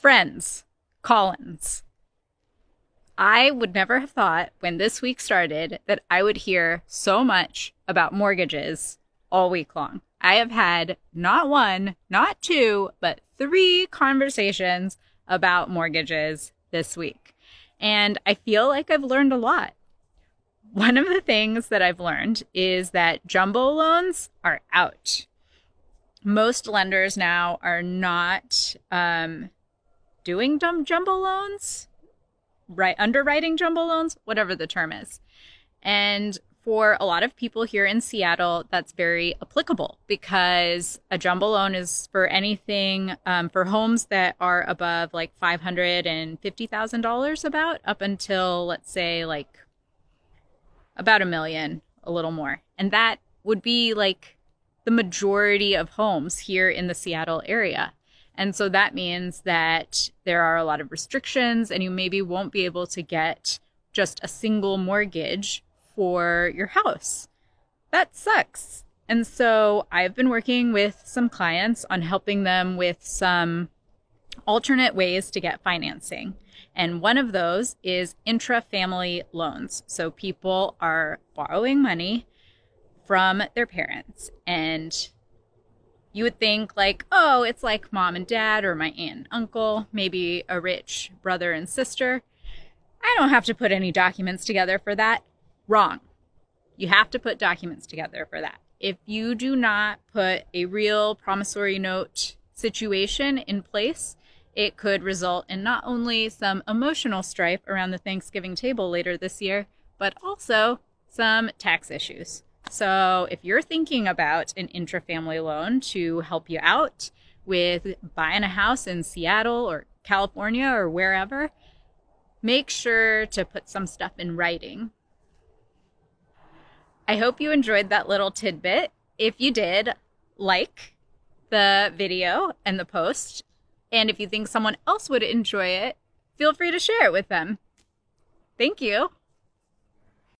Friends, Collins. I would never have thought when this week started that I would hear so much about mortgages all week long. I have had not one, not two, but three conversations about mortgages this week. And I feel like I've learned a lot. One of the things that I've learned is that jumbo loans are out. Most lenders now are not um, doing dumb jumbo loans, right? Underwriting jumbo loans, whatever the term is. And for a lot of people here in Seattle, that's very applicable because a jumbo loan is for anything um, for homes that are above like five hundred and fifty thousand dollars, about up until let's say like about a million, a little more, and that would be like the majority of homes here in the Seattle area. And so that means that there are a lot of restrictions, and you maybe won't be able to get just a single mortgage for your house. That sucks. And so I've been working with some clients on helping them with some alternate ways to get financing. And one of those is intra family loans. So people are borrowing money from their parents. And you would think, like, oh, it's like mom and dad, or my aunt and uncle, maybe a rich brother and sister. I don't have to put any documents together for that. Wrong. You have to put documents together for that. If you do not put a real promissory note situation in place, it could result in not only some emotional strife around the Thanksgiving table later this year, but also some tax issues. So, if you're thinking about an intra-family loan to help you out with buying a house in Seattle or California or wherever, make sure to put some stuff in writing I hope you enjoyed that little tidbit. If you did, like the video and the post. And if you think someone else would enjoy it, feel free to share it with them. Thank you.